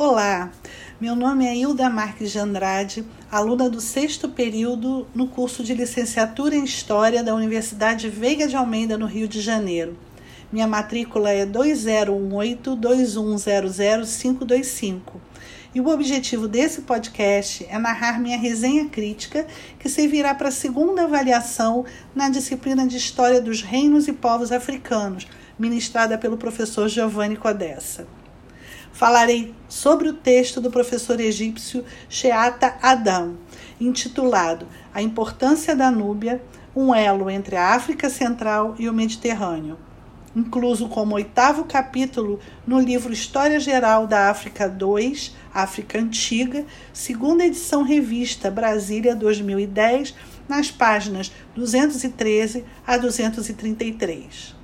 Olá, meu nome é Hilda Marques de Andrade, aluna do sexto período no curso de licenciatura em História da Universidade Veiga de Almeida, no Rio de Janeiro. Minha matrícula é 2018-2100-525. E o objetivo desse podcast é narrar minha resenha crítica, que servirá para a segunda avaliação na disciplina de História dos Reinos e Povos Africanos, ministrada pelo professor Giovanni Codessa falarei sobre o texto do professor egípcio Sheata Adam, intitulado A Importância da Núbia, um elo entre a África Central e o Mediterrâneo, incluso como oitavo capítulo no livro História Geral da África 2, África Antiga, segunda edição revista Brasília 2010, nas páginas 213 a 233.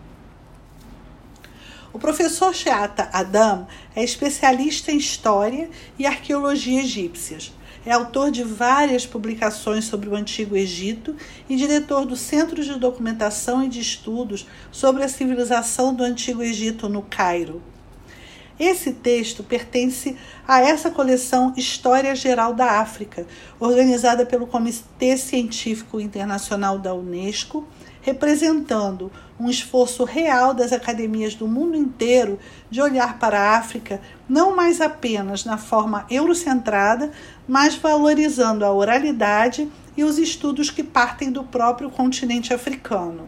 O professor Sheata Adam é especialista em história e arqueologia egípcias. É autor de várias publicações sobre o Antigo Egito e diretor do Centro de Documentação e de Estudos sobre a Civilização do Antigo Egito no Cairo. Esse texto pertence a essa coleção História Geral da África, organizada pelo Comitê Científico Internacional da Unesco representando um esforço real das academias do mundo inteiro de olhar para a África não mais apenas na forma eurocentrada, mas valorizando a oralidade e os estudos que partem do próprio continente africano.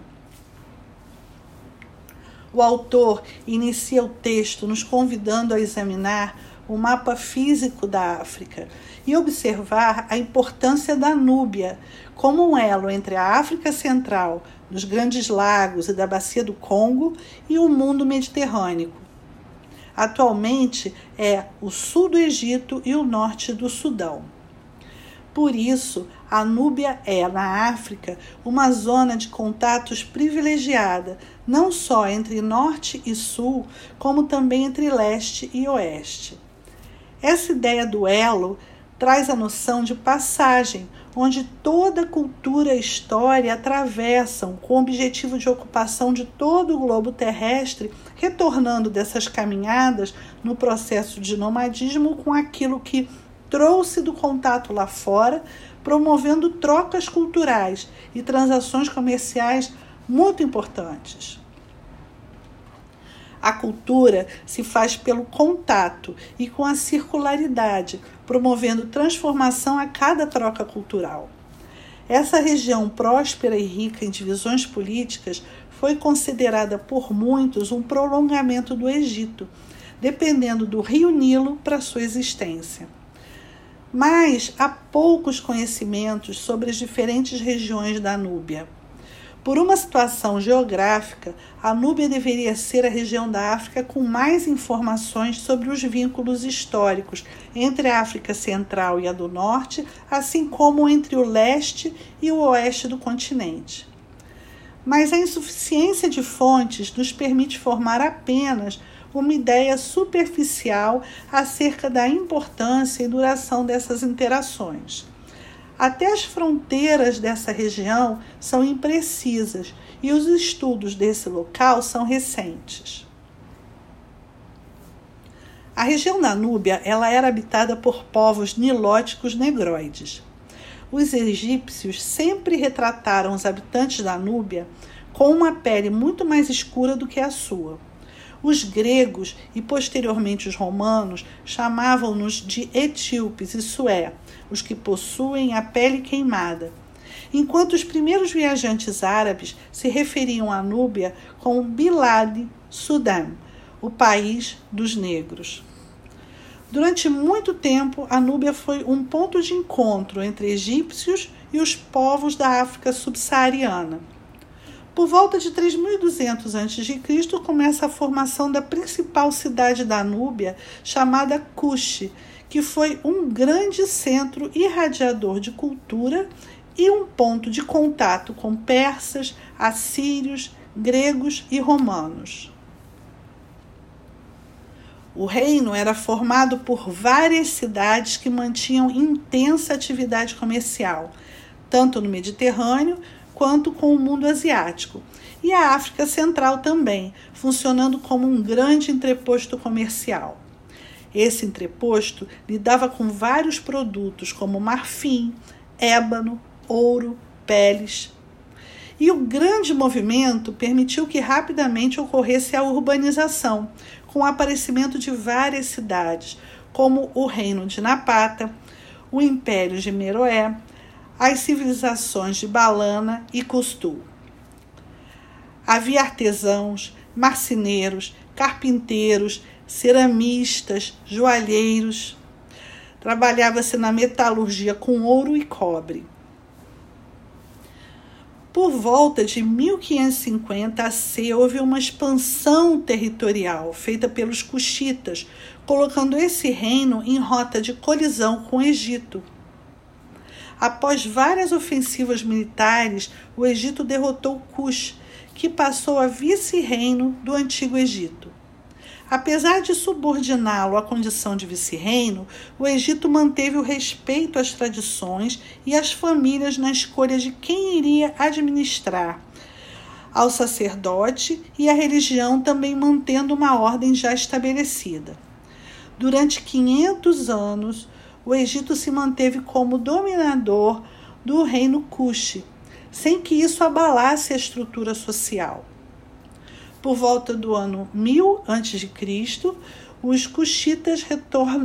O autor inicia o texto nos convidando a examinar o mapa físico da África e observar a importância da Núbia como um elo entre a África Central, dos Grandes Lagos e da Bacia do Congo e o mundo mediterrâneo. Atualmente é o sul do Egito e o norte do Sudão. Por isso, a Núbia é, na África, uma zona de contatos privilegiada, não só entre norte e sul, como também entre leste e oeste. Essa ideia do elo traz a noção de passagem, onde toda cultura e história atravessam com o objetivo de ocupação de todo o globo terrestre, retornando dessas caminhadas no processo de nomadismo com aquilo que trouxe do contato lá fora, promovendo trocas culturais e transações comerciais muito importantes. A cultura se faz pelo contato e com a circularidade, promovendo transformação a cada troca cultural. Essa região próspera e rica em divisões políticas foi considerada por muitos um prolongamento do Egito, dependendo do rio Nilo para sua existência. Mas há poucos conhecimentos sobre as diferentes regiões da Núbia. Por uma situação geográfica, a Núbia deveria ser a região da África com mais informações sobre os vínculos históricos entre a África Central e a do Norte, assim como entre o leste e o oeste do continente. Mas a insuficiência de fontes nos permite formar apenas uma ideia superficial acerca da importância e duração dessas interações. Até as fronteiras dessa região são imprecisas e os estudos desse local são recentes. A região da Núbia ela era habitada por povos nilóticos negroides. Os egípcios sempre retrataram os habitantes da Núbia com uma pele muito mais escura do que a sua. Os gregos e posteriormente os romanos chamavam-nos de etíopes, isso é, os que possuem a pele queimada, enquanto os primeiros viajantes árabes se referiam à Núbia como Bilad Sudam, o país dos negros. Durante muito tempo, a Núbia foi um ponto de encontro entre egípcios e os povos da África subsaariana. Por volta de 3200 a.C., começa a formação da principal cidade da Núbia, chamada Cush, que foi um grande centro irradiador de cultura e um ponto de contato com persas, assírios, gregos e romanos. O reino era formado por várias cidades que mantinham intensa atividade comercial, tanto no Mediterrâneo quanto com o mundo asiático, e a África Central também, funcionando como um grande entreposto comercial. Esse entreposto lidava com vários produtos como marfim, ébano, ouro, peles. E o grande movimento permitiu que rapidamente ocorresse a urbanização, com o aparecimento de várias cidades, como o Reino de Napata, o Império de Meroé, as civilizações de Balana e Custu. Havia artesãos, marceneiros, carpinteiros, ceramistas, joalheiros. Trabalhava-se na metalurgia com ouro e cobre. Por volta de 1550 AC houve uma expansão territorial feita pelos cuxitas, colocando esse reino em rota de colisão com o Egito. Após várias ofensivas militares, o Egito derrotou Cush, que passou a vice-reino do Antigo Egito. Apesar de subordiná-lo à condição de vice-reino, o Egito manteve o respeito às tradições e às famílias na escolha de quem iria administrar, ao sacerdote e à religião também mantendo uma ordem já estabelecida. Durante 500 anos, o Egito se manteve como dominador do reino Cuxi, sem que isso abalasse a estrutura social. Por volta do ano 1000 a.C., os cuxitas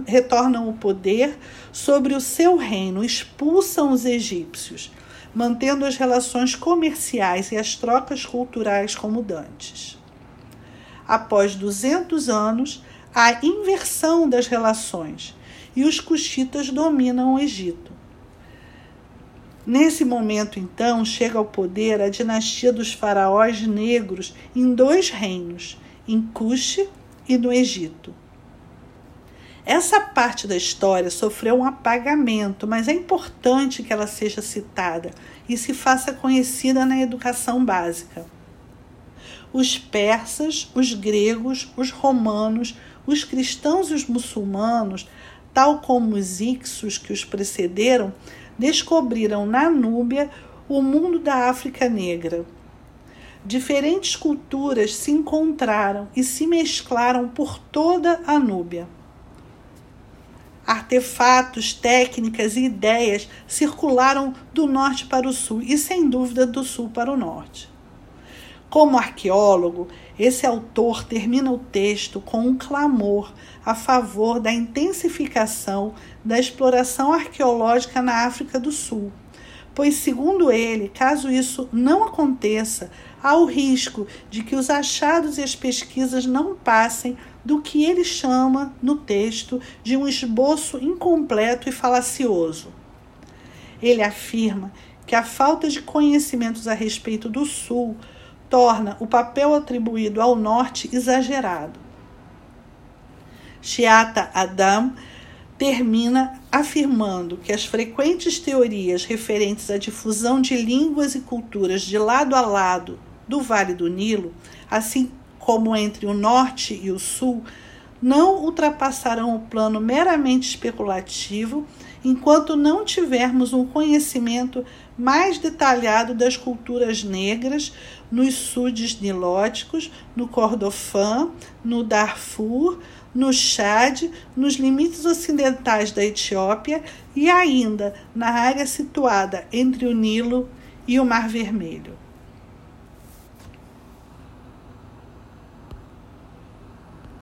retornam o poder sobre o seu reino, expulsam os egípcios, mantendo as relações comerciais e as trocas culturais como dantes. Após 200 anos, há inversão das relações e os cuxitas dominam o Egito. Nesse momento, então, chega ao poder a dinastia dos faraós negros em dois reinos, em Cuxi e no Egito. Essa parte da história sofreu um apagamento, mas é importante que ela seja citada e se faça conhecida na educação básica. Os persas, os gregos, os romanos, os cristãos e os muçulmanos, tal como os ixos que os precederam, descobriram na Núbia o mundo da África Negra. Diferentes culturas se encontraram e se mesclaram por toda a Núbia. Artefatos, técnicas e ideias circularam do norte para o sul e, sem dúvida, do sul para o norte. Como arqueólogo, esse autor termina o texto com um clamor a favor da intensificação da exploração arqueológica na África do Sul, pois, segundo ele, caso isso não aconteça, há o risco de que os achados e as pesquisas não passem do que ele chama no texto de um esboço incompleto e falacioso. Ele afirma que a falta de conhecimentos a respeito do Sul torna o papel atribuído ao norte exagerado. Shiata Adam termina afirmando que as frequentes teorias referentes à difusão de línguas e culturas de lado a lado do Vale do Nilo, assim como entre o norte e o sul, não ultrapassarão o plano meramente especulativo enquanto não tivermos um conhecimento mais detalhado das culturas negras nos sudes nilóticos, no Kordofã, no Darfur, no Chad, nos limites ocidentais da Etiópia e ainda na área situada entre o Nilo e o Mar Vermelho.